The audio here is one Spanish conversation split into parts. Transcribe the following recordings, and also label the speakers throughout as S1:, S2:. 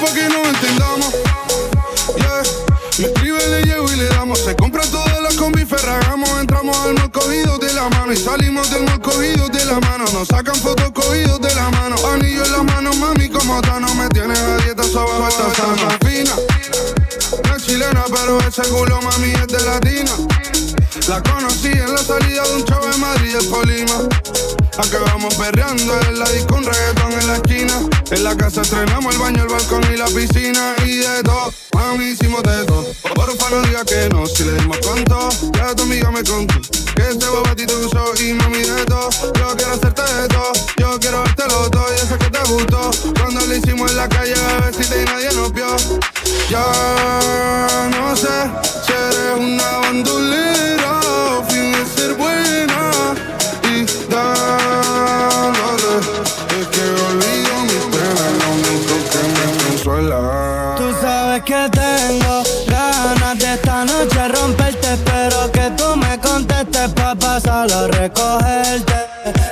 S1: pa' que nos entendamos. Yeah. Me escribe, le llevo y le damos. Se compra todas las combi Ferragamo. Entramos al mall cogidos de la mano. Y salimos del mall cogidos de la mano. Nos sacan fotos cogidos de la mano. Anillo en la mano, mami, como no Me tienes a dieta, soba, esta sana. fina. No es chilena, pero ese culo, mami, es de latina. La conocí en la salida de un chavo de Madrid, es Polima. Acabamos perreando en la disco un reggaetón en la esquina. En la casa estrenamos el baño, el balcón y la piscina. Y de todo, mami, de todo. Porfa, no digas que no, si le dimos con. Ya tu amiga me contó que este bobatito usó y mami de todo.
S2: Yo
S1: quiero hacerte de todo, yo quiero verte lo todo. Y ese que
S2: te
S1: gustó, cuando lo hicimos en la calle, besita y nadie nos vio. Ya no sé si eres una bandulera, fin de ser buena.
S2: solo recogerte.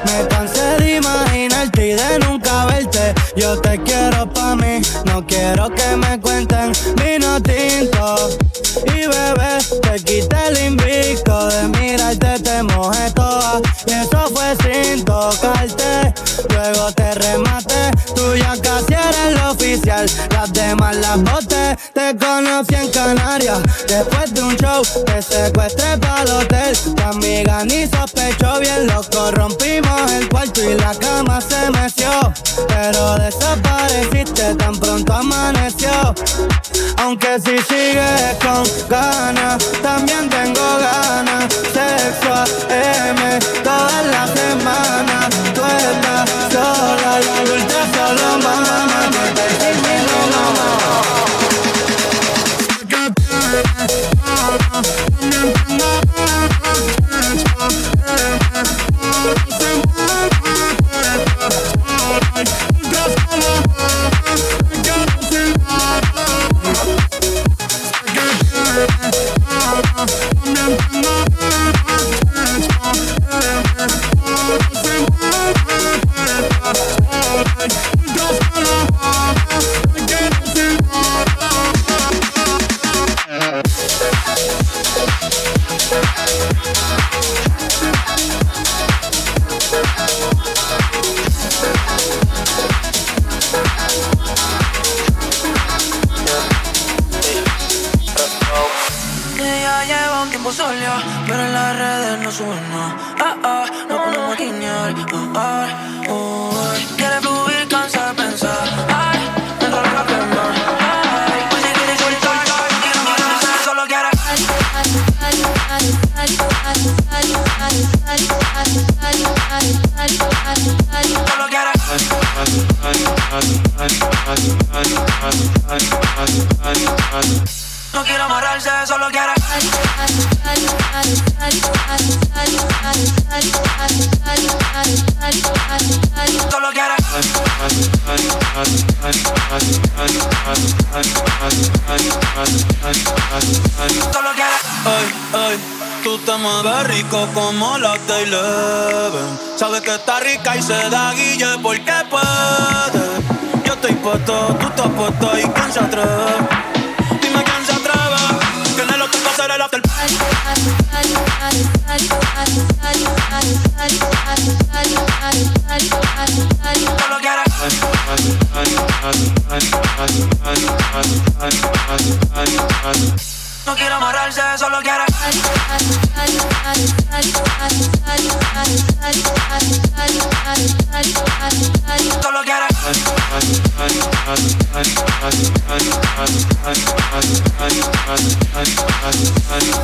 S2: Me cansé de imaginarte y de nunca verte. Yo te quiero pa' mí, no quiero que me cuenten vino tinto. Y bebé, te quité el invicto de mirarte, te mojé toda. Y eso fue sin tocarte. Luego te rematé tú ya casi eres el oficial. Las demás las boté, te conocí en Canarias. Después de un show, te secuestré para el hotel. Tu amiga ni sospechó bien, lo corrompimos el cuarto y la cama se meció. Pero desapareciste tan pronto amaneció. Aunque si sigues con ganas, también tengo ganas. Sexo
S3: puesto y que el. No quiero amarrarse, solo quiere. Solo quiere.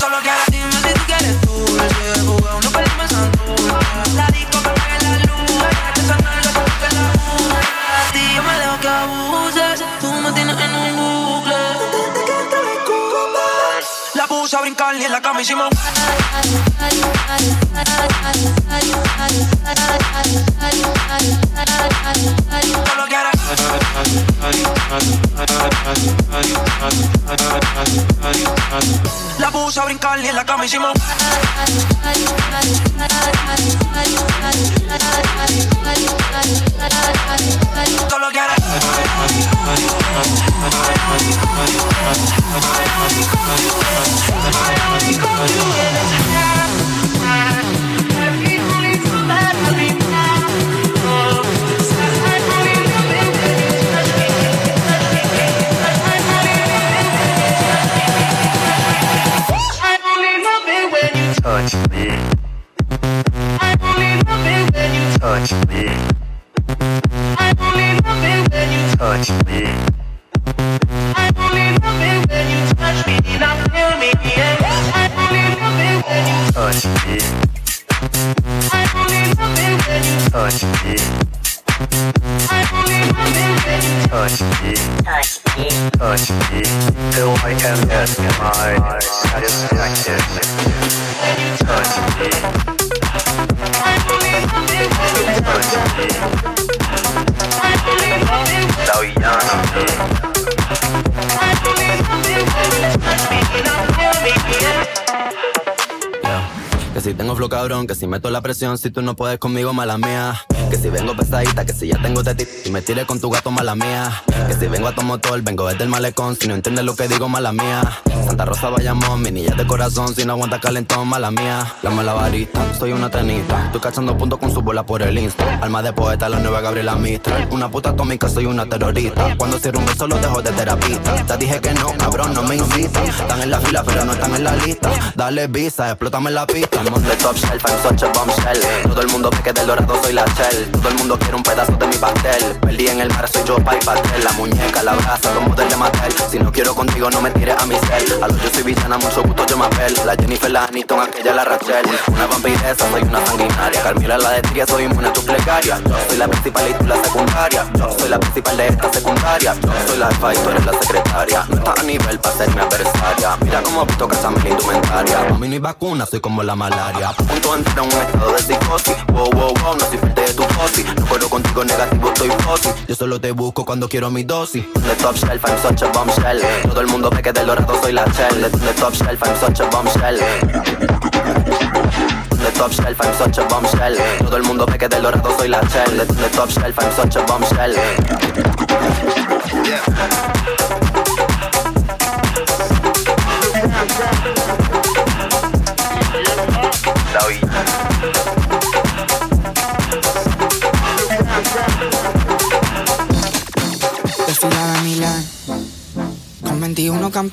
S3: Solo quiere. Dime si tú quieres tú. Jugar uno para el La disco apague la luz. Esa nalga se la A ti yo me brincar y en la cama hicimos. Solo quiere. La puse a brincar y en la cama hicimos. Solo. Touch me. I only love it when you touch me. I only love it when you touch me. I only love it when you touch me. Now feel me, yeah. I only love it when you touch me. I only love it when you touch me. I touch me. Touch me. Touch me. Till I can get my satisfaction. Touch.
S4: Si tengo flow cabrón, que si meto la presión, si tú no puedes conmigo, mala mía. Que si vengo pesadita, que si ya tengo de ti, y me tires con tu gato, mala mía. Que si vengo a tu motor, vengo desde el malecón, si no entiendes lo que digo, mala mía. Santa Rosa vayamos, mi niña de corazón, si no aguanta calentón, mala mía. La malabarista, soy una tenista, estoy cachando puntos con su bola por el insta. Alma de poeta, la nueva Gabriela Mistral. Una puta atómica, soy una terrorista. Cuando cierro un beso, lo dejo de terapista. Te dije que no, cabrón, no me insista. Están en la fila, pero no están en la lista. Dale visa, explótame la pista. De top shelf, I'm such a bombshell. Todo el mundo ve que del dorado soy la shell. Todo el mundo quiere un pedazo de mi pastel. Perdí en el mar, soy yo, pa' y pastel. La muñeca, la brasa, los modelos de Mattel. Si no quiero contigo, no me tires a mi cel. A los yo soy villana, mucho gusto, yo me apel. La Jennifer, la Aniston, aquella, la Rachel. Una vampiresa, soy una sanguinaria. Carmila, la de tría, soy una tu plegaria. Yo soy la principal y tú la secundaria. Yo soy la principal de esta secundaria. Yo soy la alfa tú eres la secretaria. No estás a nivel para ser mi adversaria. Mira cómo visto que mi indumentaria. A mí no hay vacuna, soy como la malaria. A punto de entrar en un estado de psicosis. Wow, wow, wow, no soy fuerte de tu posi. No puedo contigo negativo, estoy posi. Yo solo te busco cuando quiero mi dosis. The top shelf, I'm such a bombshell. Todo el mundo ve que del dorado soy la shell. The top shelf, I'm such a bombshell. The top shelf, I'm such a bombshell. Todo el mundo ve que del dorado soy la shell. The top shelf, I'm such a bombshell.
S5: Desfilada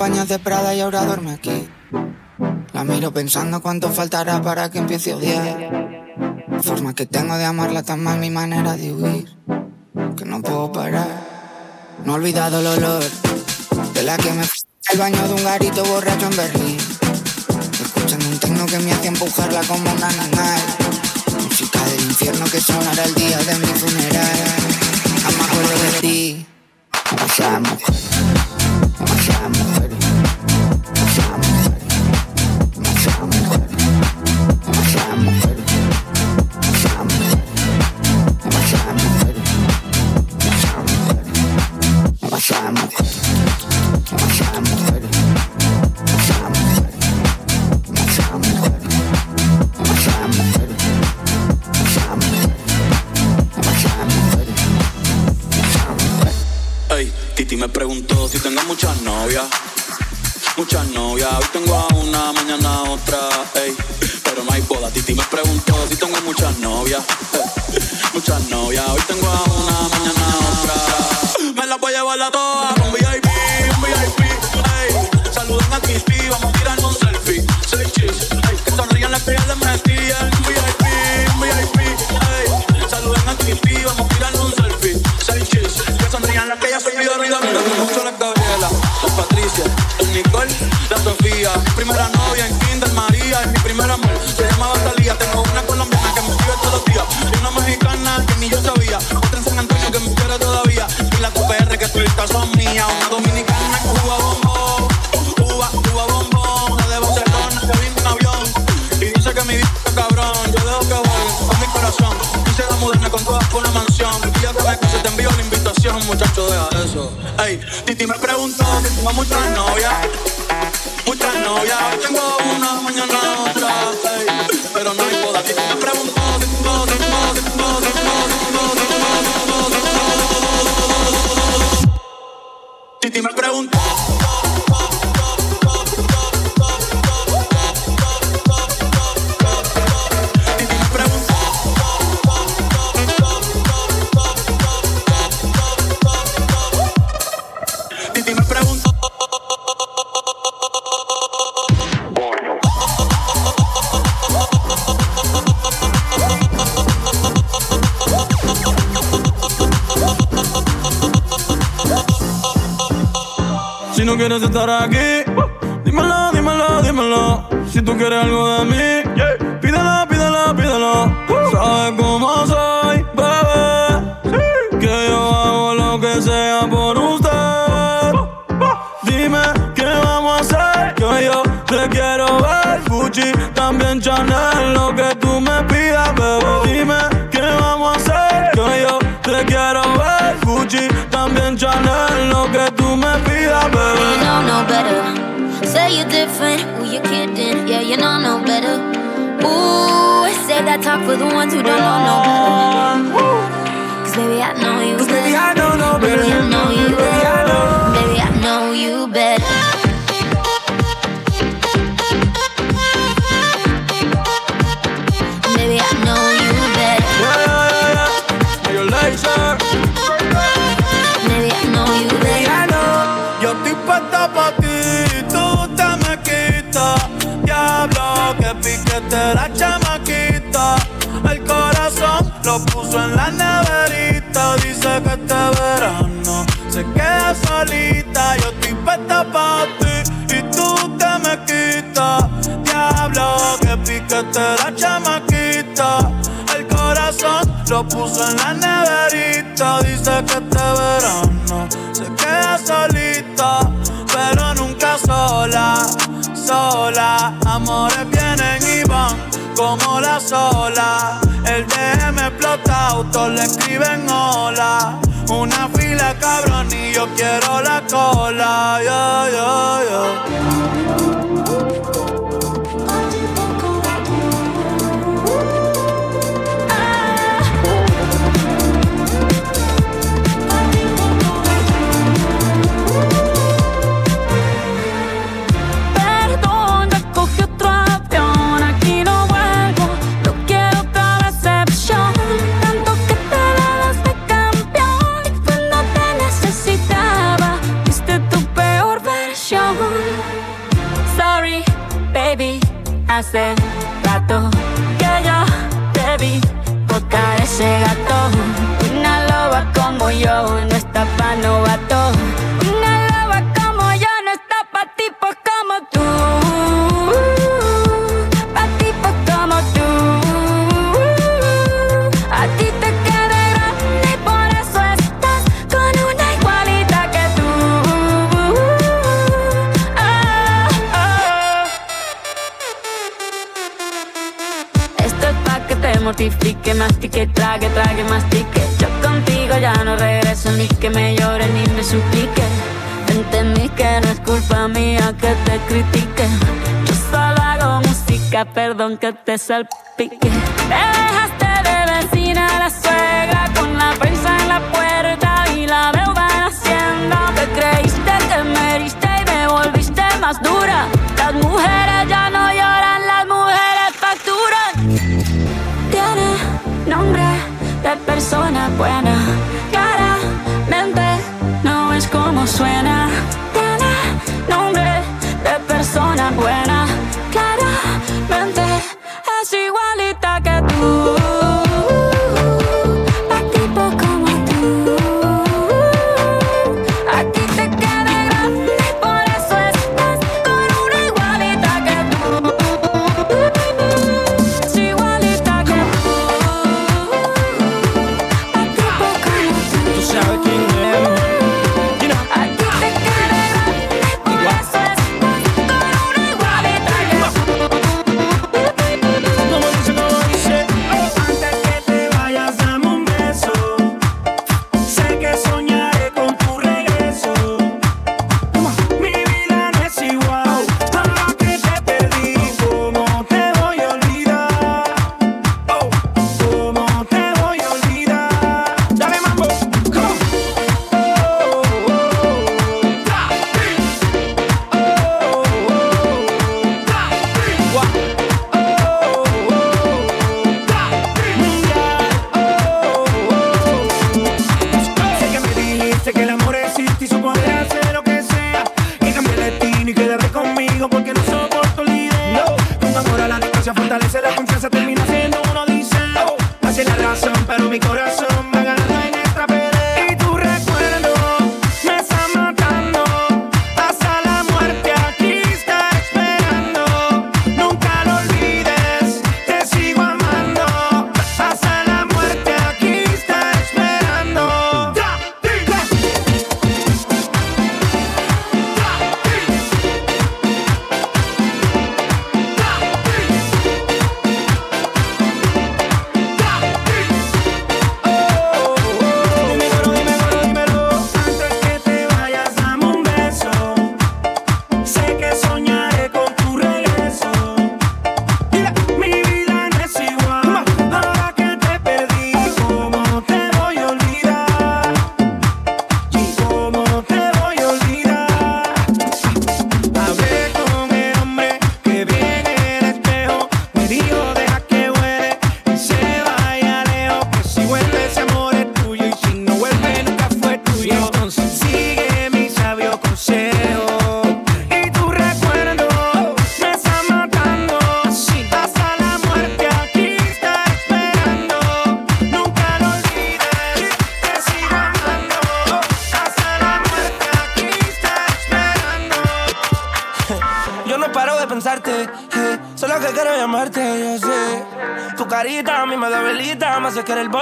S5: campañas de Prada y ahora duerme aquí. La miro pensando cuánto faltará para que empiece a odiar. Forma que tengo de amarla tan mal mi manera de huir, que no puedo parar. No he olvidado el olor de la que me al baño de un garito borracho en Berlín. Escuchando un techno que me hacía empujarla como una nanay. Música del infierno que sonará el día de mi funeral. Aún de ti.
S6: Me preguntó si tengo muchas novias. Muchas novias, hoy tengo a una, mañana otra. Pero no hay boda. Titi me preguntó si tengo muchas novias. Muchas novias, hoy tengo a una, mañana otra. Me las voy a llevar a todas, un VIP, un VIP, ey. A Titi, vamos a tirarnos primera novia en Kinder María, es mi primer amor. Se llamaba Talía, tengo una colombiana que me escribe todos los días. Y una mexicana que ni yo sabía. Otra en San Antonio que me quiere todavía. Y la QPR que turistas son mías. Una dominicana en Cuba Bombo. Cuba, Cuba Bombo. La de Barcelona que vino en avión. Y dice que mi vida cabrón. Yo dejo que voy con mi corazón. Quise la mudarme con todas por una mansión. El día que me case te envío la invitación, muchacho, deja eso. Ey, Titi me preguntó si tengo muchas novias. Muchas novias, tengo una, mañana otra. ey, pero no hay boda. Titi me preguntó si tengo, si quieres estar aquí, dímelo, dímelo, dímelo. Si tú quieres algo de mí, me pidas,
S7: You know no better. Say you're different, who you kidding? Yeah, you know no better. Ooh, save that talk for the ones who don't know no better. Cause baby, I know you better. Baby, I know no better. Baby, I know you. Baby, I know you
S6: la chamaquita. El corazón lo puso en la neverita. Dice que este verano se queda solita. Yo estoy puesta pa' ti y tú te me quitas. Diablo, que piquete la chamaquita. El corazón lo puso en la neverita. Dice que este verano se queda solita, pero nunca sola sola. Amores vienen como la sola. El DM explota, autos le escriben hola. Una fila cabrón y yo quiero la cola. Yo, yo, yo.
S7: Ese gato. Una loba como yo no está pa' novato. Que te salpique. Dejaste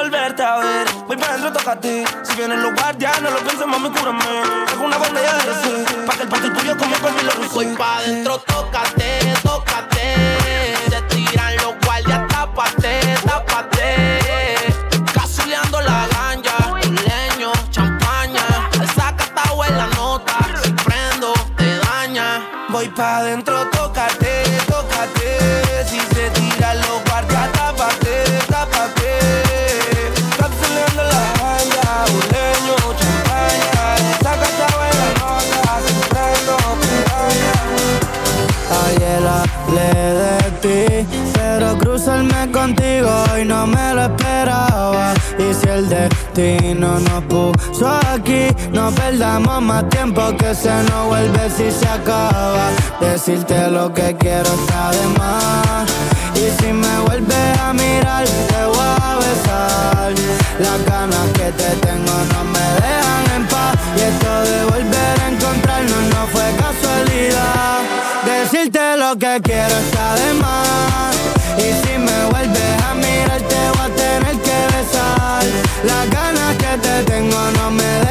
S8: volverte a ver. Voy para adentro, tócate. Si vienen los guardias, no lo pienses, mami, cúrame. Tengo una botella de rosé, pa' que el panty tuyo conmigo con mi lo
S9: Voy pa' adentro, tócate, tócate. Se tiran los guardias, tápate, tápate. Casuleando la ganja, leño, champaña. El sacatao en la nota, si prendo, te daña.
S8: Voy pa' adentro, tócate,
S2: destino nos puso aquí, no perdamos más tiempo que se nos vuelve si se acaba. Decirte lo que quiero está de más. Y si me vuelves a mirar, te voy a besar. Las ganas que te tengo no me dejan en paz. Y esto de volver a encontrarnos no fue casualidad. Decirte lo que quiero está de más. Y si me vuelves tengo no me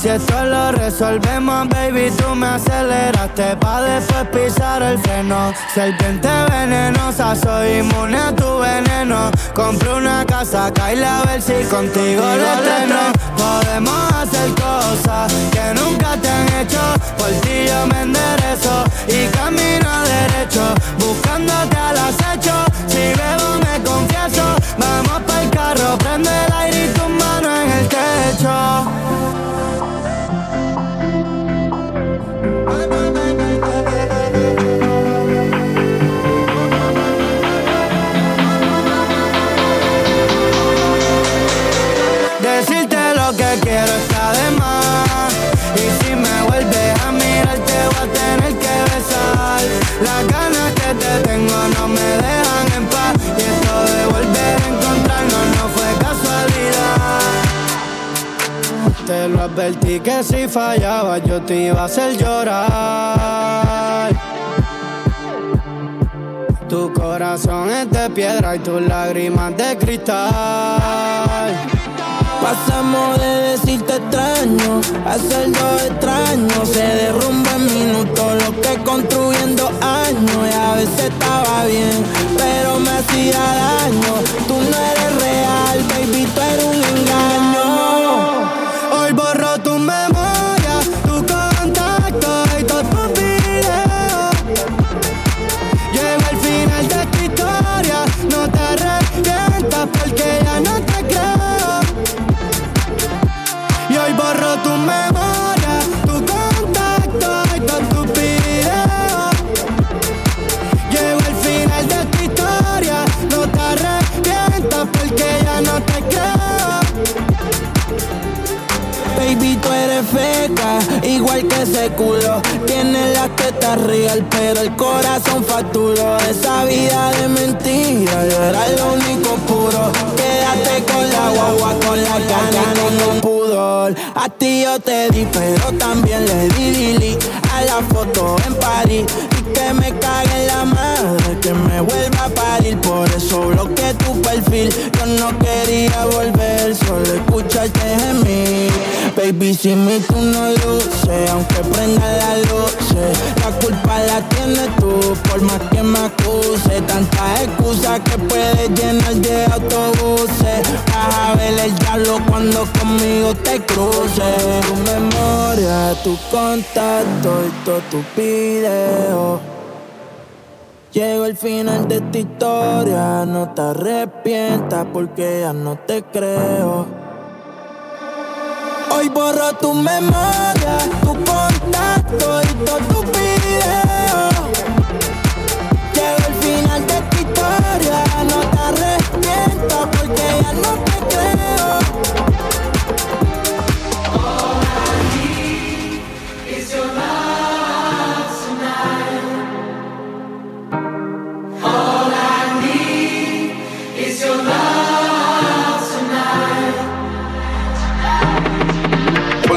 S2: si esto lo resolvemos, baby. Tú me aceleraste pa' después pisar el freno. Serpiente venenosa, soy inmune a tu veneno. Compré una casa, acá y a ver si contigo lo estreno. Podemos hacer cosas que nunca te han hecho. Por ti yo me enderezo y camino derecho, buscándote al acecho. Si bebo me confieso, vamos pa'l carro, prende Advertí que si fallaba, yo te iba a hacer llorar. Tu corazón es de piedra y tus lágrimas de cristal.
S8: Pasamos de decirte extraño a serlo extraño. Se derrumba en minutos lo que construyendo años. Y a veces estaba bien, pero me hacía daño. Tú no eres real, baby, tú eres un engaño. Igual que ese culo. Tienes las tetas real, pero el corazón facturó. Esa vida de mentira, yo era lo único puro. Quédate con la guagua, con la gana, con un pudor. A ti yo te di, pero también le di Lili a la foto en París. Que me cague en la madre, que me vuelva a parir. Por eso bloqueé tu perfil. Yo no quería volver, solo escucharte gemir. Baby, si mi tú no luces, aunque prenda la luz, la culpa la tienes tú, por más que me acuse. Tantas excusas que puedes llenar de autobuses. Vas a ver el diablo cuando conmigo te cruces. Tu memoria, tu contacto y todo tu video. Llego al final de esta historia, no te arrepientas porque ya no te creo. Hoy borro tu memoria, tu contacto y todo tu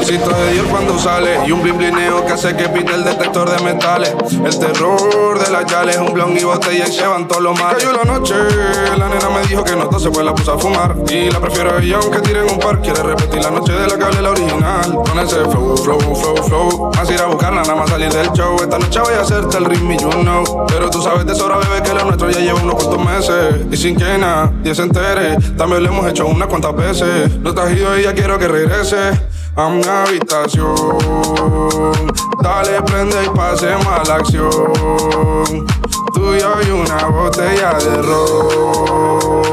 S1: Olorcito de Dios cuando sale y un blimblineo que hace que pite el detector de metales. El terror de las yales, un blon y botella y se van todos los males. Cayó la noche, la nena me dijo que no se pues la puse a fumar. Y la prefiero a ella aunque tiren un par. Quiere repetir la noche de la cable, la original. Con ese flow, flow, flow, flow. Más ir a buscarla, nada más salir del show. Esta noche voy a hacerte el ritmo, you know. Pero tú sabes de sobra, bebé, que lo nuestro ya lleva unos cuantos meses. Y sin que nadie se entere, también lo hemos hecho unas cuantas veces. No te has ido y ya quiero que regrese a mi habitación. Dale, prende y pasemos a la acción. Tú y yo y una botella de ron.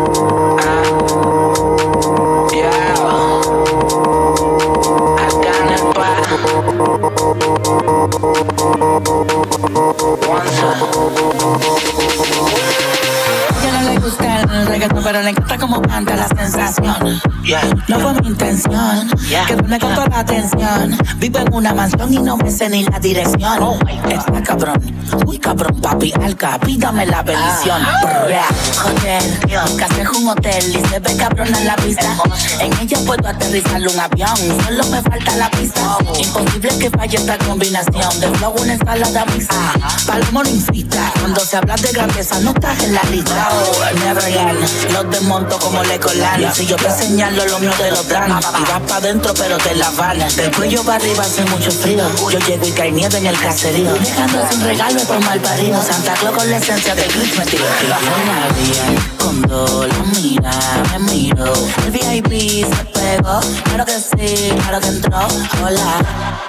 S10: pero le encanta como canta la sensación. No fue mi intención que me contó la atención. Vivo en una mansión y no me sé ni la dirección. Oh Está cabrón, uy cabrón, papi, alca, pídame la bendición. Ah. Hotel, casa es un hotel y se ve cabrón en la pista. En ella puedo aterrizar un avión, solo me falta la pista. Imposible que falle esta combinación de flow, una ensalada mixta. Palomo no cuando se habla de grandeza no estás en la lista. Oh, never los desmonto como le colan. Si yo te señalo, lo mío te lo dan. Y vas pa' dentro, pero te la van. Del cuello para arriba hace mucho frío. Yo llego y cae nieve en el caserío. Dejando sin regalo por mal parido. Santa Claus con la esencia de Grinch me tiro. Cuando la mira, me miro. El VIP se pegó. Claro que sí, claro que entró. Hola.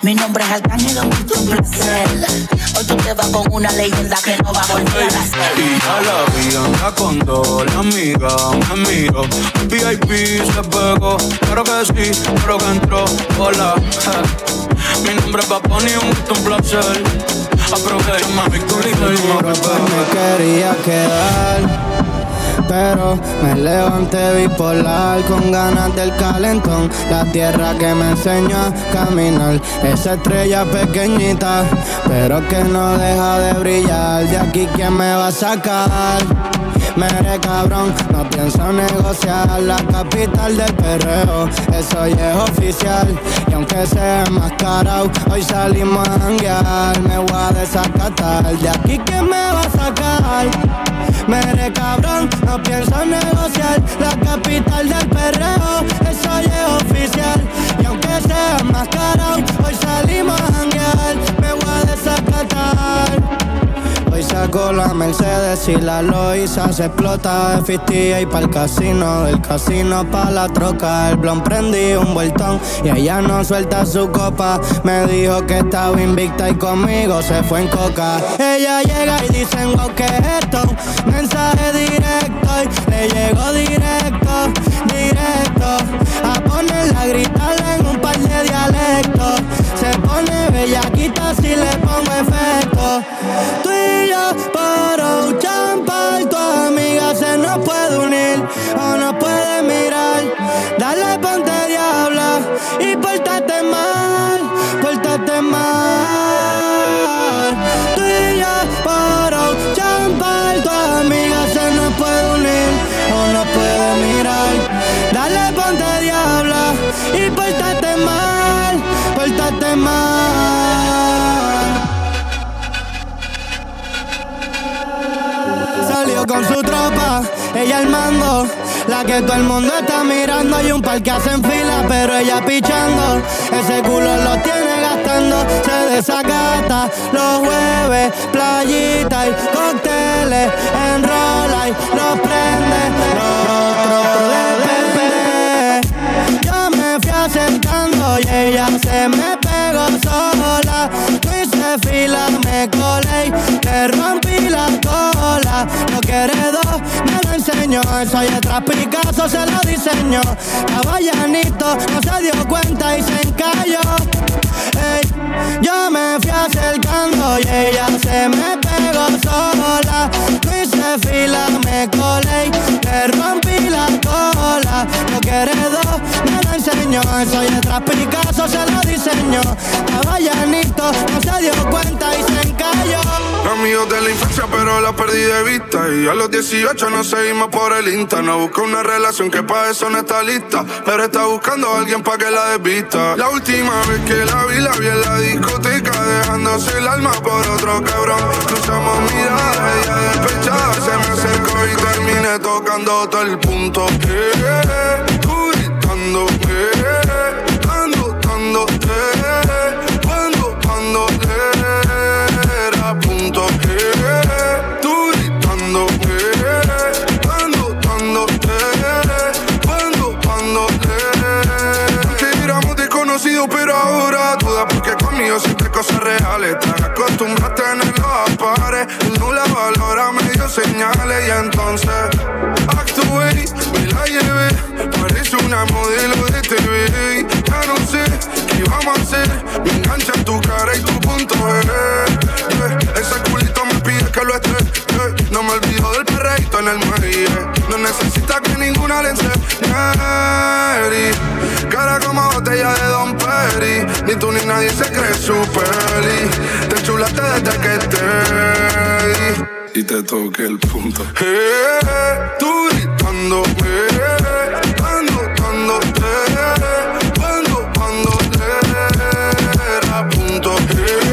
S10: Mi nombre es Arcángel, un placer. Hoy tú te vas con una leyenda que no va a volver a ser.
S1: Y a la vida anda con dos, la amiga me miro. VIP se pegó, claro que sí, claro que entró. Hola, mi nombre es Paponi, un, un placer. Aprovecha, mami, tú
S2: Me quería quedar pero me levanté bipolar con ganas del calentón. La tierra que me enseñó a caminar, esa estrella pequeñita, pero que no deja de brillar. De aquí, ¿quién me va a sacar? Mere cabrón, no pienso negociar la capital del perreo, eso ya es oficial. Aunque sea enmascarado, hoy salimos a janguear, me voy a desacatar. De aquí, ¿quién me va a sacar? Mere cabrón, no pienso negociar La capital del perreo, eso es oficial Y aunque sea más caro, hoy salimos a saco la Mercedes y la Loiza se explota de 50 y para el casino, del casino pa' la troca. El blon prendí un vueltón y ella no suelta su copa. Me dijo que estaba invicta y conmigo se fue en coca. Ella llega y dicen, wow, que esto? Mensaje directo y le llegó directo, directo. A ponerla a gritarle en un par de dialectos. Se pone bellaquita si le pongo efecto. Tú yo por un champa tu amiga se nos puede unir o nos puede mirar. Dale ponte diabla y con su tropa, ella al mando. La que todo el mundo está mirando y un par que hacen fila, pero ella pichando. Ese culo lo tiene gastando, se desacata los jueves, playita y cócteles, enrola y los prende, depende. Yo me fui acercando y ella se me pegó sola. No hice fila, me colé te rompí la cola. Dos, me lo enseñó. Soy otra Picasso, se lo diseñó. Caballanito no se dio cuenta y se encalló. Ey, yo me fui acercando y ella se me pegó sola. No hice fila, me colé te rompí la cola. No quiere dos, me lo enseñó. Soy otra Picasso, se lo diseñó. Caballanito no se dio cuenta y se encalló.
S1: Amigos de la infancia, pero la perdí de vista. Y a los 18 nos seguimos por el Insta. No busca una relación que para eso no está lista. Pero está buscando a alguien para que la desvista. La última vez que la vi, la vi en la discoteca. Dejándose el alma por otro cabrón. Cruzamos miradas, ella despechada. Se me acercó y terminé tocando todo el punto. Cosas reales. Te acostumbraste a tenerlo a pares. No la valora, me dio señales. Y entonces actué, me la llevé. Parece una modelo de TV Ya no sé qué vamos a hacer. Me engancha en tu cara y tu punto G Ese culito Olvido del perreíto en el muelle. No necesita que ninguna le enseñe. Cara como botella de Don Perry Ni tú ni nadie se cree su peli Te chulaste desde que te Y te toqué el punto. Eh, Tú Cuando, cuando te Cuando, cuando era punto. Eh,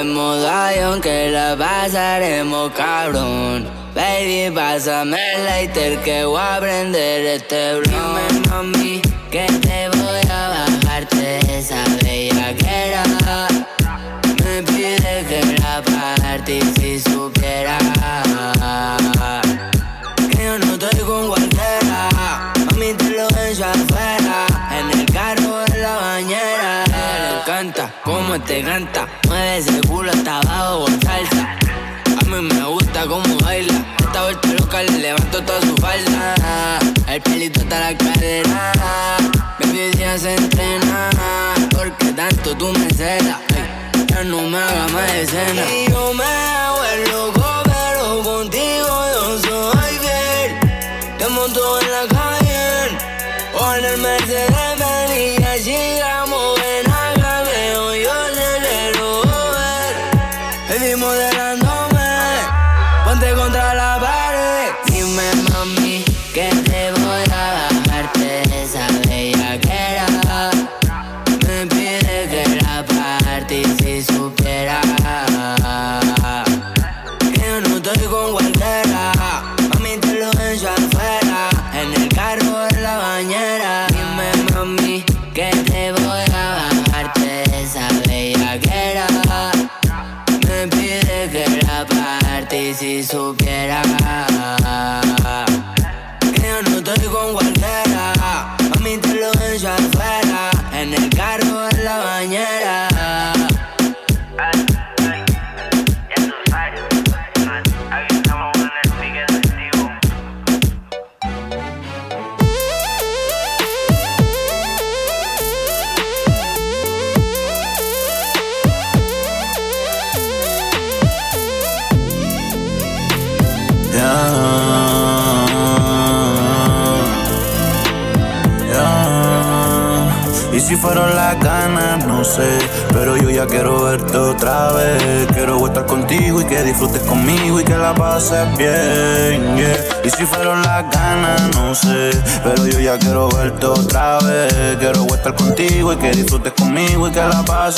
S11: El celo es modo avión que la pasaremos cabrón. Baby, pásame el lighter que voy a prender este Dime, mami, que te voy a bajarte esa bellaquera Me pide que la parte te canta Mueve ese culo hasta abajo con salsa a mí me gusta cómo baila. Esta vuelta loca le levanto toda su falda. El pelito hasta la cadera. Baby, día se entrena. Porque tanto tú me celas. Ya no me hagas más escena. Y yo me hago el loco,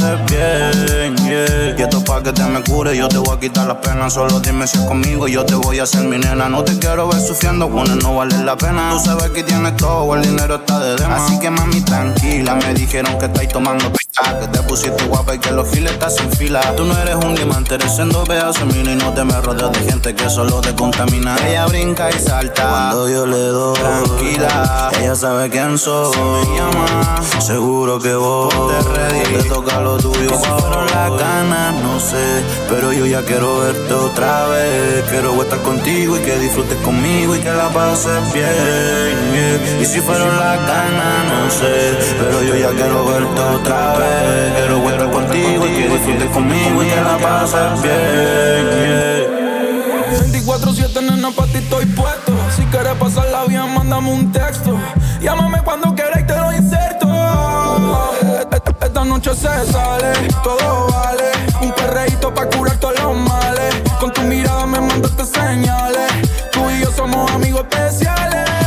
S11: y
S12: esto pa' que te me cure. Yo te voy a quitar las penas. Solo dime si es conmigo yo te voy a hacer mi nena. No te quiero ver sufriendo, bueno, no vale la pena. Tú sabes que tienes todo, el dinero está de demás. Así que mami, tranquila. Me dijeron que estáis tomando que te pusiste guapa y que los files estás sin fila. Tú no eres un diamante, eres en dos pedazos mil y no te me rodeas de gente que solo te contamina. Ella brinca y salta cuando yo le doy. Tranquila, ella sabe quién soy. Si me llama, seguro que vos te ready. Te toca lo tuyo. Y si fueron las ganas, no sé. Pero yo ya quiero verte otra vez. Quiero estar contigo y que disfrutes conmigo y que la pases bien. yeah. Y si fueron las ganas, no sé. Pero yo ya quiero verte otra vez. Quiero estar contigo y que disfrutes conmigo y que la pases bien. yeah.
S13: 24-7, nena, pa' ti estoy puesto. Si quieres pasarla bien, mándame un texto. Llámame cuando quieras y te lo inserto. Esta noche se sale, todo vale. Un perreíto pa' curar todos los males. Con tu mirada me mandaste señales. Tú y yo somos amigos especiales.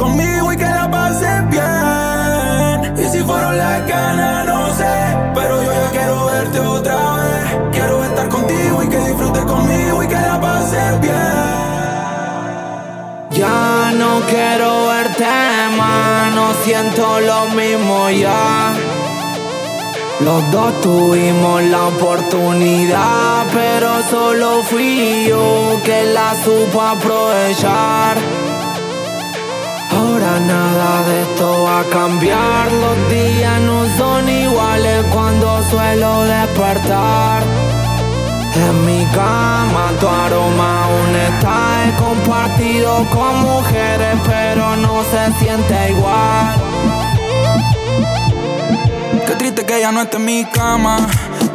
S13: Conmigo y que la pases bien. Y si fueron las ganas, no sé. Pero yo ya quiero verte otra vez. Quiero estar contigo y que disfrutes conmigo y que la pases bien.
S14: Ya no quiero verte más, no siento lo mismo ya. Los dos tuvimos la oportunidad, pero solo fui yo que la supo aprovechar. Nada de esto va a cambiar, los días no son iguales cuando suelo despertar. En mi cama tu aroma aún está compartido con mujeres pero no se siente igual
S13: Qué triste que ya no esté en mi cama.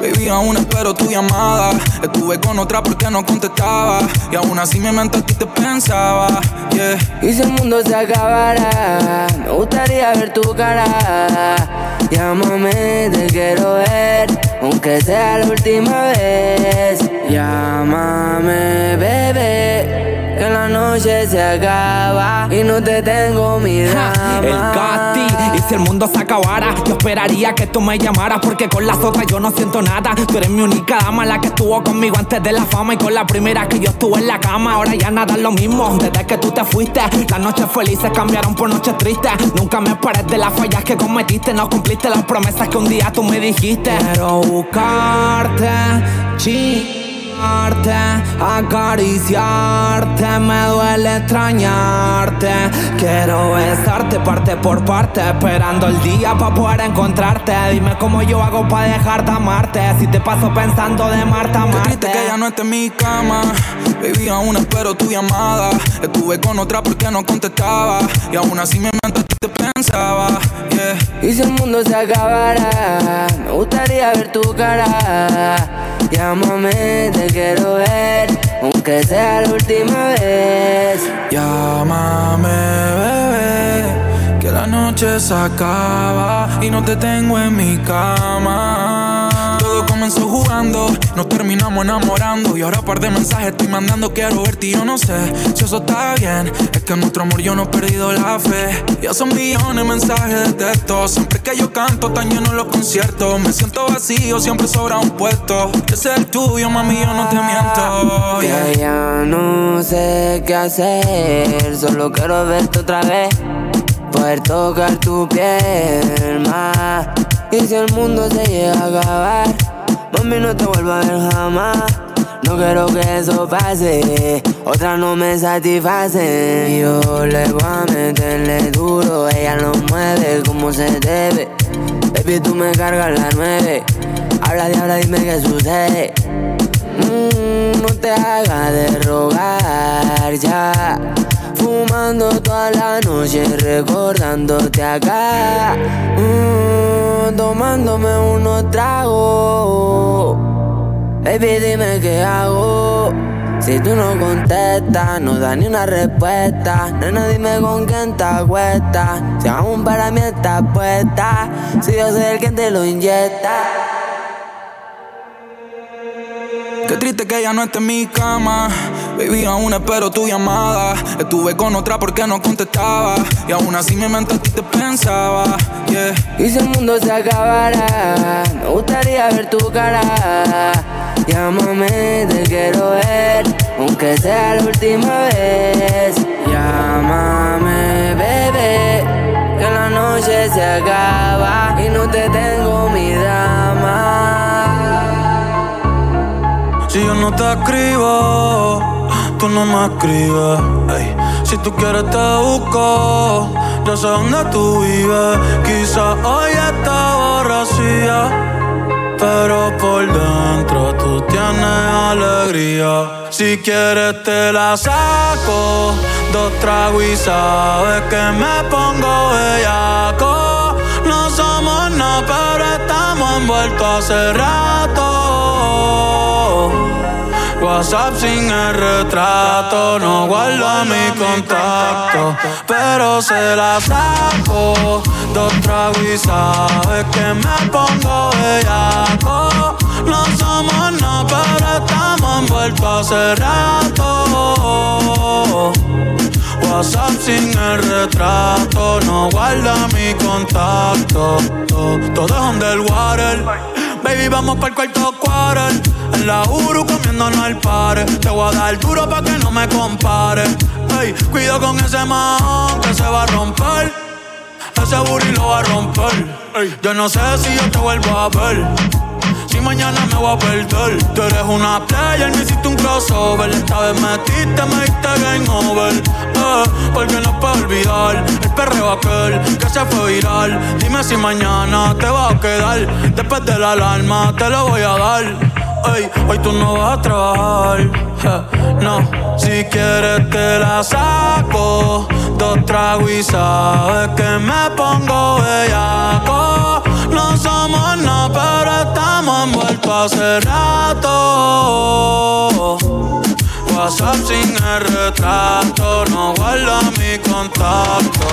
S13: Baby, aún espero tu llamada. Estuve con otra porque no contestaba. Y aún así mi mente a ti te pensaba. Yeah.
S11: Y si el mundo se acabara, me gustaría ver tu cara. Llámame, te quiero ver, aunque sea la última vez. Llámame, bebé, que la noche se acaba y no te tengo mi drama.
S14: El Gatti, y si el mundo se acabara, yo esperaría que tú me llamaras porque con las otras yo no siento nada. Tú eres mi única dama, la que estuvo conmigo antes de la fama y con la primera que yo estuve en la cama. Ahora ya nada es lo mismo, desde que tú te fuiste, las noches felices cambiaron por noches tristes. Nunca me esperes de las fallas que cometiste, no cumpliste las promesas que un día tú me dijiste. Quiero buscarte, chingarte, acariciarte, me duele extrañarte. Quiero besarte parte por parte, esperando el día para poder encontrarte. Dime cómo yo hago para dejarte amarte. Si te paso pensando de Marta
S13: Qué
S14: Marte.
S13: triste que ya no esté en mi cama. Baby, aún espero tu llamada. Estuve con otra porque no contestaba. Y aún así a ti te pensaba. Yeah.
S11: Y si el mundo se acabara, me gustaría ver tu cara. Llámame, te quiero ver, aunque sea la última vez.
S13: Llámame, bebé, que la noche se acaba y no te tengo en mi cama. Todo comenzó jugando, nos terminamos enamorando y ahora par de mensajes estoy mandando quiero verte y yo no sé si eso está bien. Es que en nuestro amor yo no he perdido la fe. Ya son millones de mensajes de texto. Siempre que yo canto tan lleno los conciertos. Me siento vacío, siempre sobra un puesto. Que sea el tuyo, mami, yo no te miento. yeah.
S11: Que ya no sé qué hacer, solo quiero verte otra vez. Poder tocar tu piel más. Y si el mundo se llega a acabar, mami, no te vuelvo a ver jamás. No quiero que eso pase, otra no me satisface. Yo le voy a meterle duro, ella lo mueve como se debe. Baby, tú me cargas la nueve. Habla ahora, dime qué sucede. Mm, no te hagas de rogar ya. Fumando toda la noche, recordándote acá. Mm, tomándome unos tragos. Baby, dime qué hago. Si tú no contestas, no das ni una respuesta. Nena, dime con quién te acuestas. Si aún para mí estás puesta. Si yo soy el que te lo inyecta.
S13: Triste que ya no esté en mi cama. Baby, aún espero tu llamada. Estuve con otra porque no contestaba. Y aún así mi mente te pensaba. Yeah.
S11: Y si el mundo se acabara, me gustaría ver tu cara. Llámame, te quiero ver, aunque sea la última vez. Llámame, bebé, que la noche se acaba y no te tengo mi dama.
S6: Si yo no te escribo, tú no me escribes. ey. Si tú quieres te busco, yo sé dónde tú vives. Quizás hoy está borracía, pero por dentro tú tienes alegría. Si quieres te la saco dos tragos y sabes que me pongo bellaco. No somos nada, pero estamos envueltos hace rato. WhatsApp sin el retrato, no guarda mi contacto, pero se la saco. Dos tragos y sabes que me pongo bellaco. No somos nada, pero estamos envueltos hace rato. WhatsApp sin el retrato, no guarda mi contacto. Todo, es underwater. Baby, vamos para el cuarto quarter. En la Uru comiéndonos al par. Te voy a dar duro pa' que no me compare. Ey, cuido con ese man que se va a romper. Ese booty lo va a romper. Yo no sé si yo te vuelvo a ver mañana me voy a perder. Tú eres una player, me hiciste un crossover. Esta vez metiste, me diste game over. Eh, porque no puedo olvidar el perreo aquel que se fue viral. Dime si mañana te va a quedar. Después de la alarma te lo voy a dar. Ey, hoy tú no vas a trabajar. no, si quieres te la saco. Dos tragos y sabes que me pongo bellaco. No somos nada, pero estamos envueltos hace rato. WhatsApp sin el retrato, no guarda mi contacto.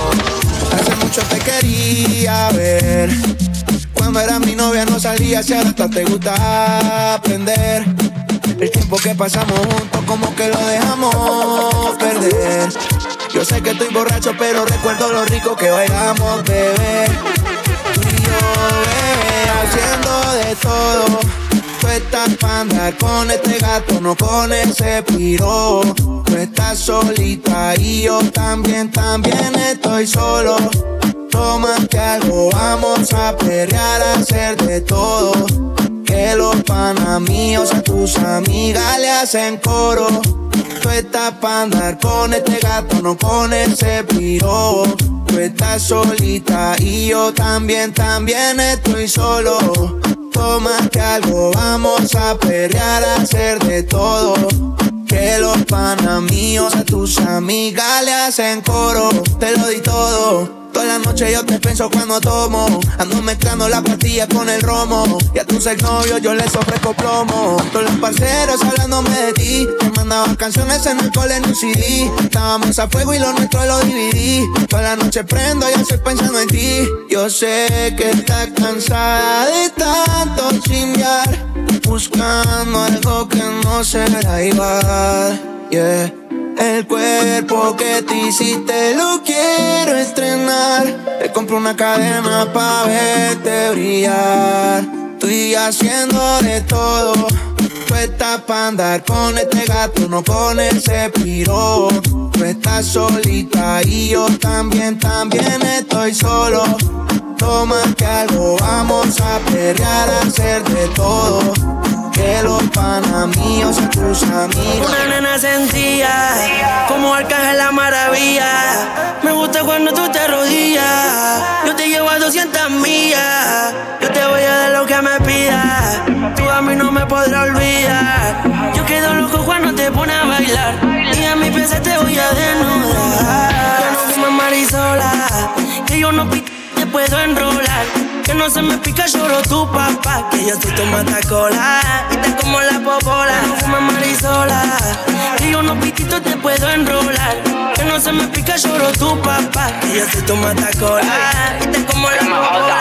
S15: Hace mucho te quería ver. Cuando era mi novia no salía, si hasta te gusta aprender. El tiempo que pasamos juntos como que lo dejamos perder. Yo sé que estoy borracho, pero recuerdo lo rico que bailamos, bebé haciendo de todo. Tú estás para andar con este gato, no con ese piro. Tú estás solita y yo también, también estoy solo. Toma que algo, vamos a perrear, a hacer de todo. Que los panamíos a tus amigas le hacen coro. Tú estás para andar con este gato, no con ese piro. Tú estás solita y yo también, también estoy solo. que algo, vamos a perrear, a hacer de todo. Que los panamíos a tus amigas le hacen coro. Te lo di todo Toda la noche yo te pienso cuando tomo. Ando mezclando la pastilla con el romo. Y a tus exnovios yo les ofrezco plomo. Todos los parceros hablándome de ti. Me mandaban canciones en el cole en un CD. Estábamos a fuego y lo nuestro lo dividí. Toda la noche prendo y estoy pensando en ti. Yo sé que estás cansada de tanto chingar. Buscando algo que no será igual. Yeah. El cuerpo que te hiciste lo quiero estrenar. Te compro una cadena pa' verte brillar. Estoy haciendo de todo. Tú estás pa' andar con este gato, no con ese piro. Tú estás solita y yo también, también estoy solo. Toma que algo, vamos a perrear, a hacer de todo que los panamíos son tus amigos.
S16: Una nena sencilla, como en la maravilla. Me gusta cuando tú te rodillas. Yo te llevo a 200 millas. Yo te voy a dar lo que me pidas. Tú a mí no me podrás olvidar. Yo quedo loco cuando te pones a bailar. Y a mi pieza te voy a desnudar. Yo no fumo marisola, que yo no te puedo enrolar. Que no se me pica, lloro tu papá. Que yo soy tu matacola. Y te como la popola. No fumas marisola. Que yo no pitito te puedo enrolar. Que no se me pica, lloro tu papá. Que yo soy tu matacola. Y te como la popola.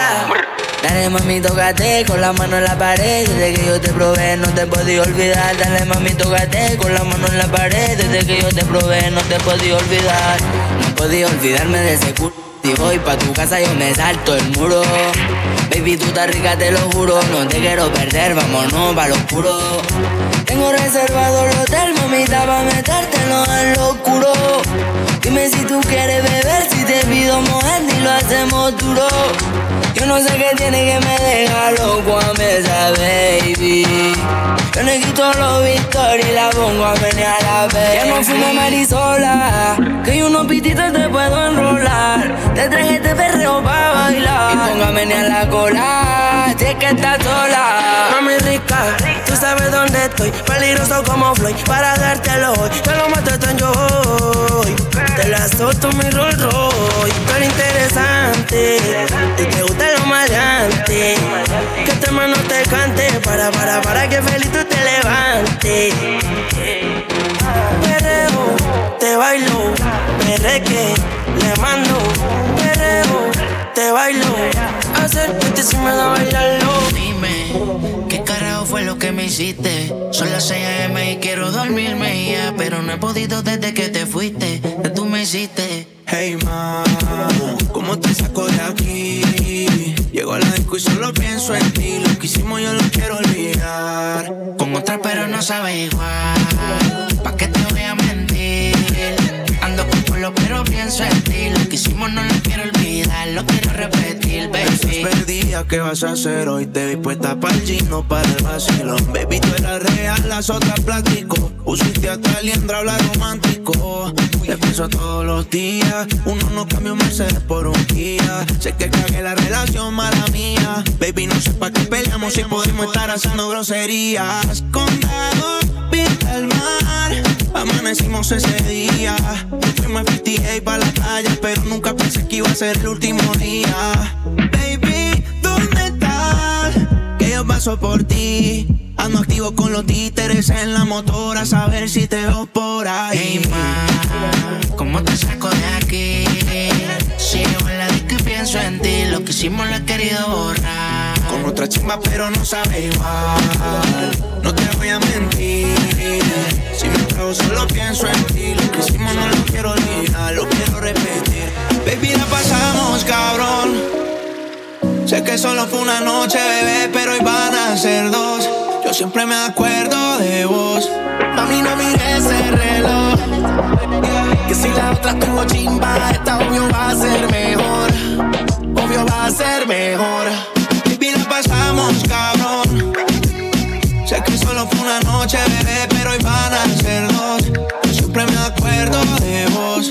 S11: Dale mami, tócate con la mano en la pared. Desde que yo te probé, no te podí olvidar. Dale mami, tócate con la mano en la pared. Desde que yo te probé, no te podí olvidar. No podía olvidarme de ese culo si voy pa' tu casa yo me salto el muro. Baby, tú estás rica, te lo juro No te quiero perder, vámonos pa' lo oscuro Tengo reservado el hotel, mamita, pa' metértelo en lo oscuro Dime si tú quieres beber, si te pido mojar y lo hacemos duro yo no sé qué tiene que me deja loco a esa baby. Yo le quito los victorias y la pongo a menear a ver. Ya no fumo marisola, que yo unos pititos te puedo enrolar. Te traje este perreo para bailar y póngame a la cola
S16: es que estás sola. Mami rica, tú sabes dónde estoy. Peligroso como Floyd, para dártelo hoy. Te lo mato en yo hoy. Te la soto mi Rolls Royce. Pero interesante, y te gusta lo maleante. Que este mano te cante, para, para, para que feliz tú te levantes. Perreo, te bailo, perreque, le mando. Perreo, te bailo, acércate si me da bailarlo.
S10: Dime, ¿qué carajo fue lo que me hiciste? Son las 6 a.m. y quiero dormirme ya, pero no he podido desde que te fuiste. Que tú me hiciste.
S15: Hey ma, ¿cómo te saco de aquí? Llego a la disco y solo pienso en ti. Lo que hicimos yo lo quiero olvidar.
S10: Con otra pero no sabe igual. ¿Pa' qué te? Pero pienso en ti. Lo que hicimos no lo quiero olvidar, lo quiero repetir, baby.
S15: Perdida, ¿qué vas a hacer hoy? Te vi puesta para el gino, para el vacilón. Baby, tú eras real, las otras platico. Pusiste hasta liendra, hablar romántico. Te pienso todos los días. Uno no cambia un Mercedes por un día. Sé que cagué la relación, mala mía. Baby, no sé para qué peleamos si podemos estar haciendo groserías. Condado, pinta el mar. Amanecimos ese día. Fuimos a 58 para la playa, pero nunca pensé que iba a ser el último día. Baby, ¿dónde estás? Que yo paso por ti. Ando activo con los títeres en la motora, a saber si te veo por ahí.
S10: Hey, ma, ¿cómo te saco de aquí? Sigo en la disco y pienso en ti. Lo que hicimos lo he querido borrar.
S15: Con otra chimba, pero no sabe igual. No te voy a mentir. Si me trago, solo pienso en ti. Lo que hicimos no lo quiero olvidar, lo quiero repetir. Baby, la pasamos, cabrón. Sé que solo fue una noche, bebé, pero hoy van a ser dos. Yo siempre me acuerdo de vos. Mami, no mires ese reloj. Que si la otra tuvo chimba, esta obvio va a ser mejor. Obvio va a ser mejor. Pasamos, cabrón. Sé que solo fue una noche, bebé, pero hoy van a ser dos. Siempre me acuerdo de vos.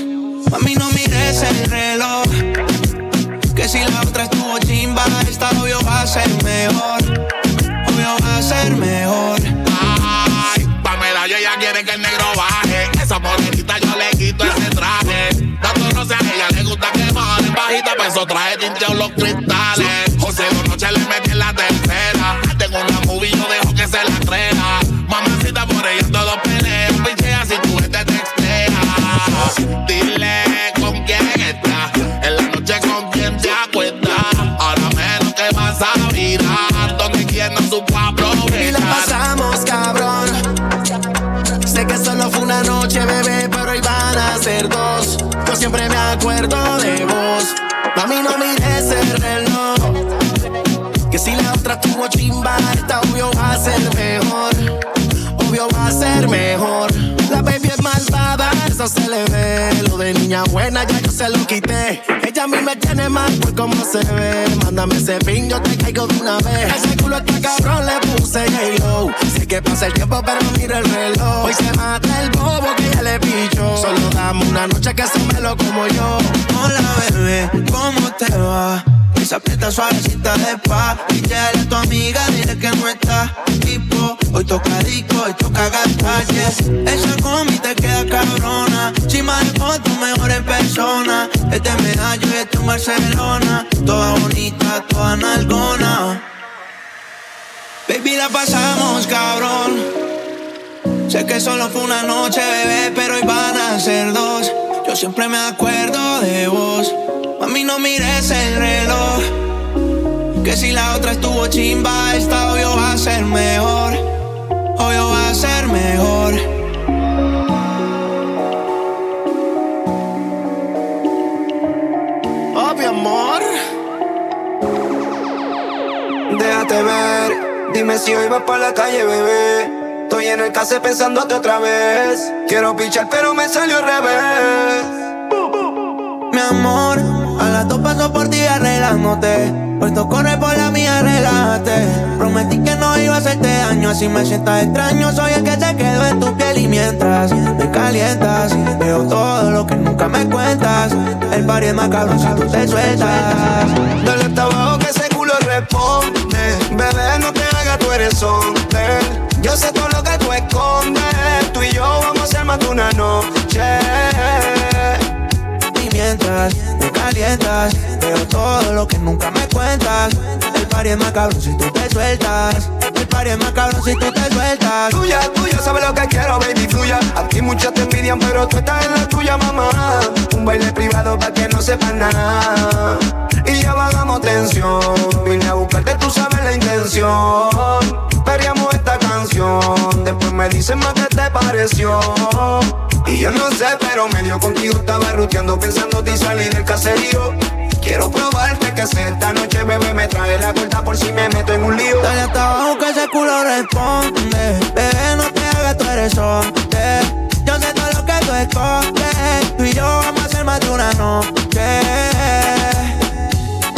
S15: Mami, no mires el reloj. Que si la otra estuvo chimba, esta obvio va a ser mejor. Obvio va a ser mejor.
S17: Ay, Pamela, yo ya quiere que el negro baje. Esa morenita yo le quito ese traje. Tanto no sé, a ella le gusta que baje bajita, pues eso traje tinteos los cristales. Se
S15: le ve. Lo de niña buena ya yo se lo quité. Ella a mí me tiene mal por cómo se ve. Mándame ese pin, yo te caigo de una vez. Ese culo está cabrón, le puse J-Lo. Sé que pasa el tiempo, pero mira el reloj. Hoy se mata el bobo que ya le picho. Solo dame una noche que se me lo como yo. Hola, bebé, ¿cómo te va? Esa aprieta suavecita de pa Y a tu amiga, dile que no está. Tipo, hoy toca disco, hoy toca gastar. Esa combi te queda cabrona. Chima de foto, mejor en persona. Este es medallo y este es Barcelona. Toda bonita, toda nalgona. Baby, la pasamos, cabrón. Sé que solo fue una noche, bebé, pero hoy van a ser dos. Yo siempre me acuerdo de vos. Mami, no mires el reloj. Que si la otra estuvo chimba, esta obvio va a ser mejor. Obvio va a ser mejor. Obvio, amor.
S18: Déjate ver, dime si hoy vas para la calle, bebé. Estoy en el case pensándote otra vez. Quiero pichar, pero me salió al revés.
S15: Mi amor, a las dos paso por ti arreglándote. Puesto corre por la mía, relájate. Prometí que no iba a hacerte daño, así me sientas extraño. Soy el que se quedó en tu piel y mientras me calientas, veo todo lo que nunca me cuentas. El party es más cabrón si tú te sueltas.
S18: Dale hasta abajo que ese culo responde. Bebé, no te hagas, tú eres hombre. Yo sé todo lo que tú escondes. Tú y yo vamos a ser más de una noche.
S15: Y mientras veo todo lo que nunca me cuentas. El party es más cabrón si tú te sueltas. El party es más cabrón si tú te sueltas.
S18: Tuya, tuya, sabes lo que quiero, baby, fluya. Aquí muchas te envidian, pero tú estás en la tuya, mamá. Un baile privado para que no sepan nada. Y ya bajamos tensión. Vine a buscarte, tú sabes la intención. Veríamos esta canción. Después me dicen más qué te pareció. Y yo no sé, pero medio contigo estaba ruteando pensando y salir del caserío. Quiero probarte que sé esta noche, bebé, me trae la cuenta por si me meto en un lío.
S15: Dale hasta abajo que ese culo responde. Bebé, no te hagas, tú eres hombre. Yo sé todo lo que tú escondes. Tú y yo vamos a hacer más de una noche.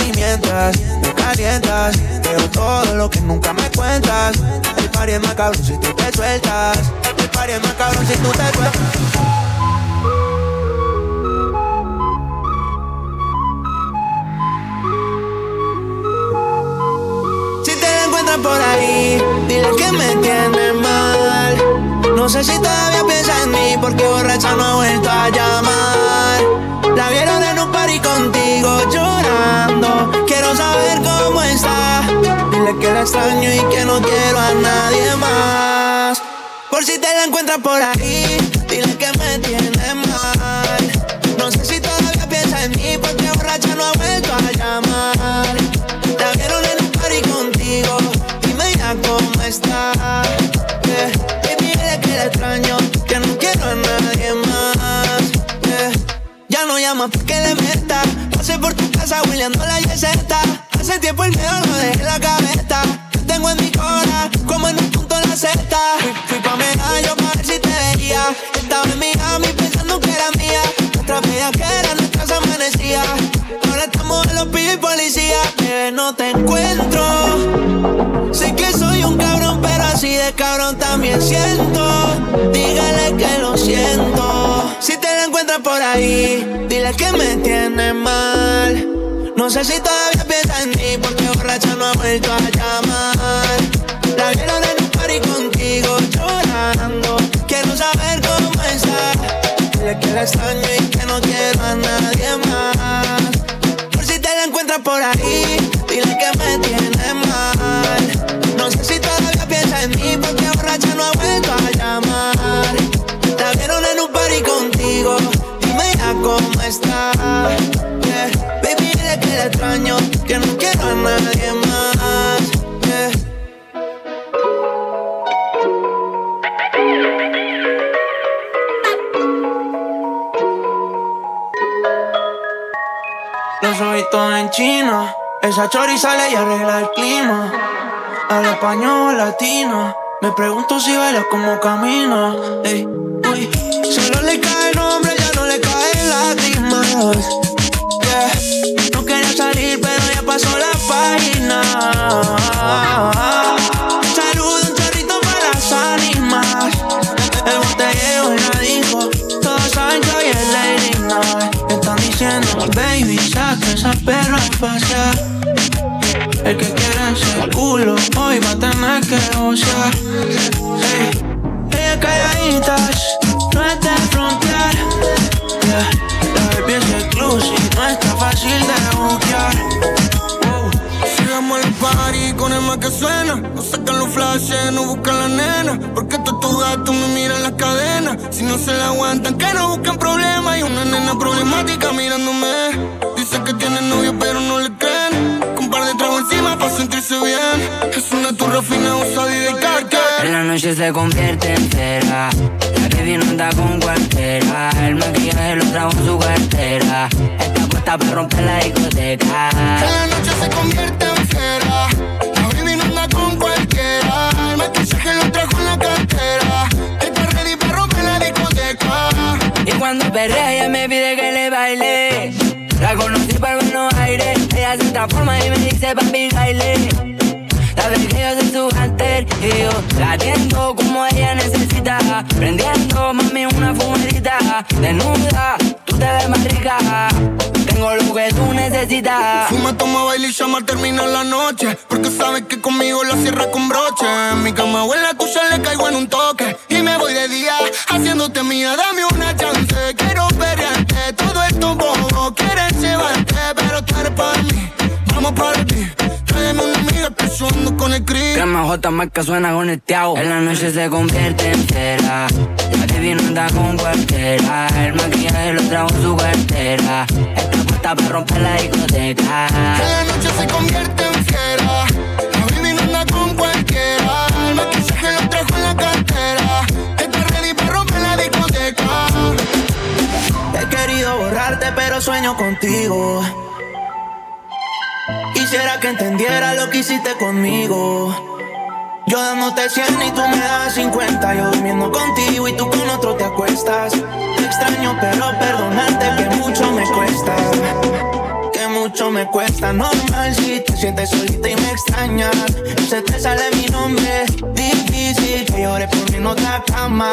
S15: Y mientras me calientas, veo todo lo que nunca me cuentas. El party es más cabrón si tú te sueltas. Party más cabrón si tú te encuentras por ahí, dile que me tiene mal. No sé si todavía piensa en mí porque borracha no ha vuelto a llamar. La vieron en un party contigo llorando. Quiero saber cómo está. Dile que la extraño y que no quiero a nadie más. Por si te la encuentras por ahí, dile que me tiene mal. No sé si todavía piensa en mí porque borracha no ha vuelto a llamar. La vieron en un party contigo, dime ya cómo está. Yeah. Baby, dile que la extraño, que no quiero a nadie más. Ya no llama porque le meta. Pasé por tu casa hueleando la yeseta. Hace tiempo el miedo lo dejé la cabeza. Te tengo en mi cora, como en un punto en la seta. Fui, fui pa' medallo pa' ver si te veía. Estaba en Miami pensando que era mía. Nuestra vida que era nuestras amanecía. Ahora estamos en los pillos y policía. Bebé, no te encuentro. Sé que soy un cabrón, pero así de cabrón también siento. Dígale que lo siento. Si te la encuentras por ahí, dile que me tiene mal. No sé si todavía piensa en mí porque borracha no ha vuelto a llamar. La vieron Que la extraño y que no quiero a nadie más. Por si te la encuentras por ahí, dile que me tiene mal. No sé si todavía piensa en mí porque borracha no ha vuelto a llamar. La vieron en un party contigo, dime ya cómo está. Yeah. Baby, dile que la extraño, que no quiero a nadie más. Los ojitos en China, esa chori sale y arregla el clima. Al español latino, me pregunto si baila como camina. Ey, uy, solo le cae nombre, ya no le caen lágrimas. Yeah. No quería salir, pero ya pasó la página. Esa perra a pasear. El que quiera ese culo, hoy va a tener que gozar. Ey, Ellas calladitas, no es de frontear. Yeah. La baby es exclusive, no está fácil de buquear.
S19: Llegamos al party con el más que suena. No sacan los flashes, no buscan la nena. Porque estos tu gato me miran las cadenas. Si no se la aguantan, que no buscan problemas. Y una nena problemática mirándome. Dice que tiene novio, pero no le creen. Con un par de tragos encima para sentirse bien. Es una turra fina, usada y de carque.
S11: En la noche se convierte en cera. La que viene anda con cualquiera. El maquillaje lo trajo en su cartera. Puesta para romper la discoteca.
S19: La noche se convierte en fiera. La baby no anda con cualquiera. El maquillaje lo trajo en la cartera. Está ready para romper la discoteca.
S11: Y cuando perrea ella me pide que le baile. La conocí por Buenos Aires. Ella se transforma y me dice papi baile. La yo soy su hunter y yo latiendo como ella necesita, prendiendo mami una fumadita, desnuda, tú te ves más rica. Tengo lo que tú necesitas.
S19: Fuma, toma, baile y llama, termina la noche. Porque sabes que conmigo la cierra con broche. En mi cama o en la tuya le caigo en un toque. Y me voy de día, haciéndote mía, dame una chance. Quiero pelearte, todo esto bobo. Quieres llevarte, pero tú eres para mí. Vamos para ti. Tráeme una amiga que con el cri.
S11: Crema J marca suena con el tiago. En la noche se convierte en cera. La que viene anda con cuartera. El maquillaje lo trajo en su cartera. Está puesta para romper la discoteca.
S19: En la noche se convierte en fiera. La baby no anda con cualquiera. El maquillaje lo trajo en la cartera. Está ready para romper la discoteca.
S15: He querido borrarte, pero sueño contigo. Quisiera que entendiera lo que hiciste conmigo. Yo dándote 100 y tú me das 50. Yo durmiendo contigo y tú con otro te acuestas. Te extraño, pero perdonarte que mucho me cuesta. Que mucho me cuesta. Normal si te sientes solita y me extrañas. Se te sale mi nombre. Difícil que llore por mí en otra cama.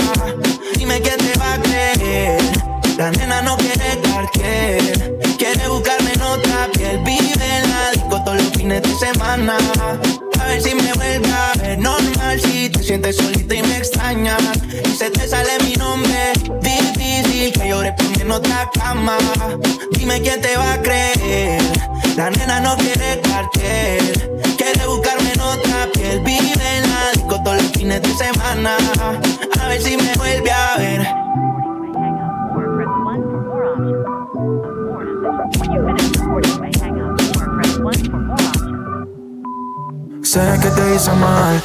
S15: En otra cama. Dime quién te va a creer. La nena no quiere cartier. Quiere buscarme en otra piel. Vive en la disco todos los fines de semana. A ver si me vuelve a ver.
S13: Sé que te hice mal,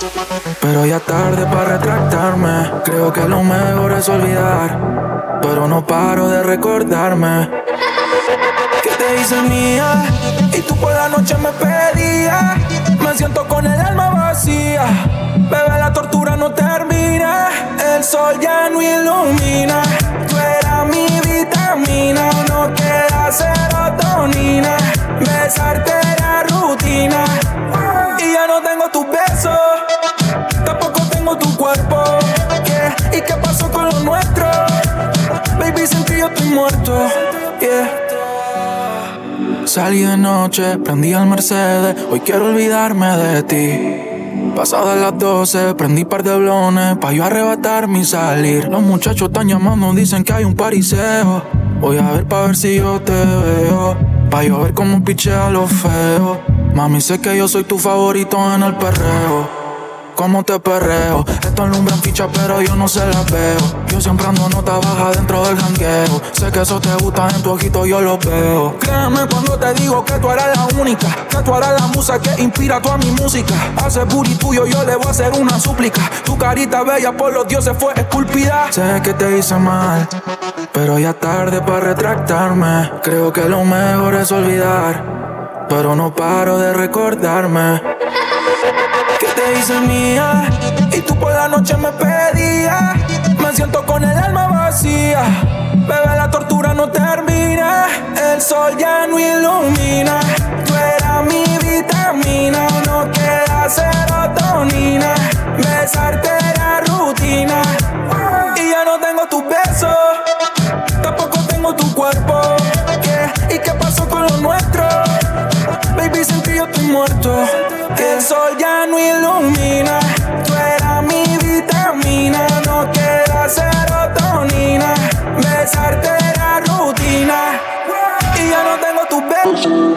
S13: pero ya tarde para retractarme. Creo que lo mejor es olvidar, pero no paro de recordarme. Que te hice mía y tú por la noche me pedías. Me siento con el alma vacía. Bebé, la tortura no termina. El sol ya no ilumina. Tú eras mi vitamina. No queda serotonina. Besarte era rutina. Y ya no tengo tus besos. Tampoco tengo tu cuerpo. Baby, sentí yo estoy muerto. Salí de noche, prendí al Mercedes. Hoy quiero olvidarme de ti. Pasadas las 12, prendí par de blones Pa' yo arrebatarme y salir Los muchachos están llamando, dicen que hay un pariseo Voy a ver pa' ver si yo te veo Pa' yo ver cómo pichea lo feo Mami, sé que yo soy tu favorito en el perreo cómo te perreo. Esto alumbran ficha, pero yo no se la veo. Siempre ando nota baja dentro del jangueo. Sé que eso te gusta en tu ojito, yo lo veo. Créeme cuando te digo que tú eres la única. Que tú eres la musa que inspira toda mi música. Hace booty tuyo, yo le voy a hacer una súplica. Tu carita bella por los dioses fue esculpida. Sé que te hice mal, pero ya tarde para retractarme. Creo que lo mejor es olvidar, pero no paro de recordarme que te hice mía y tú por la noche me pedías. Siento con el alma vacía. Bebé, la tortura no termina. El sol ya no ilumina. Tú eras mi vitamina. No queda serotonina. Besarte era rutina. Y ya no tengo tus besos. Tampoco tengo tu cuerpo. ¿Y qué pasó con lo nuestro? Baby, sentí yo estoy muerto. Que el sol ya no ilumina. Tú eras mi vitamina. No queda serotonina. Besarte era rutina. Y ya no tengo tus besos.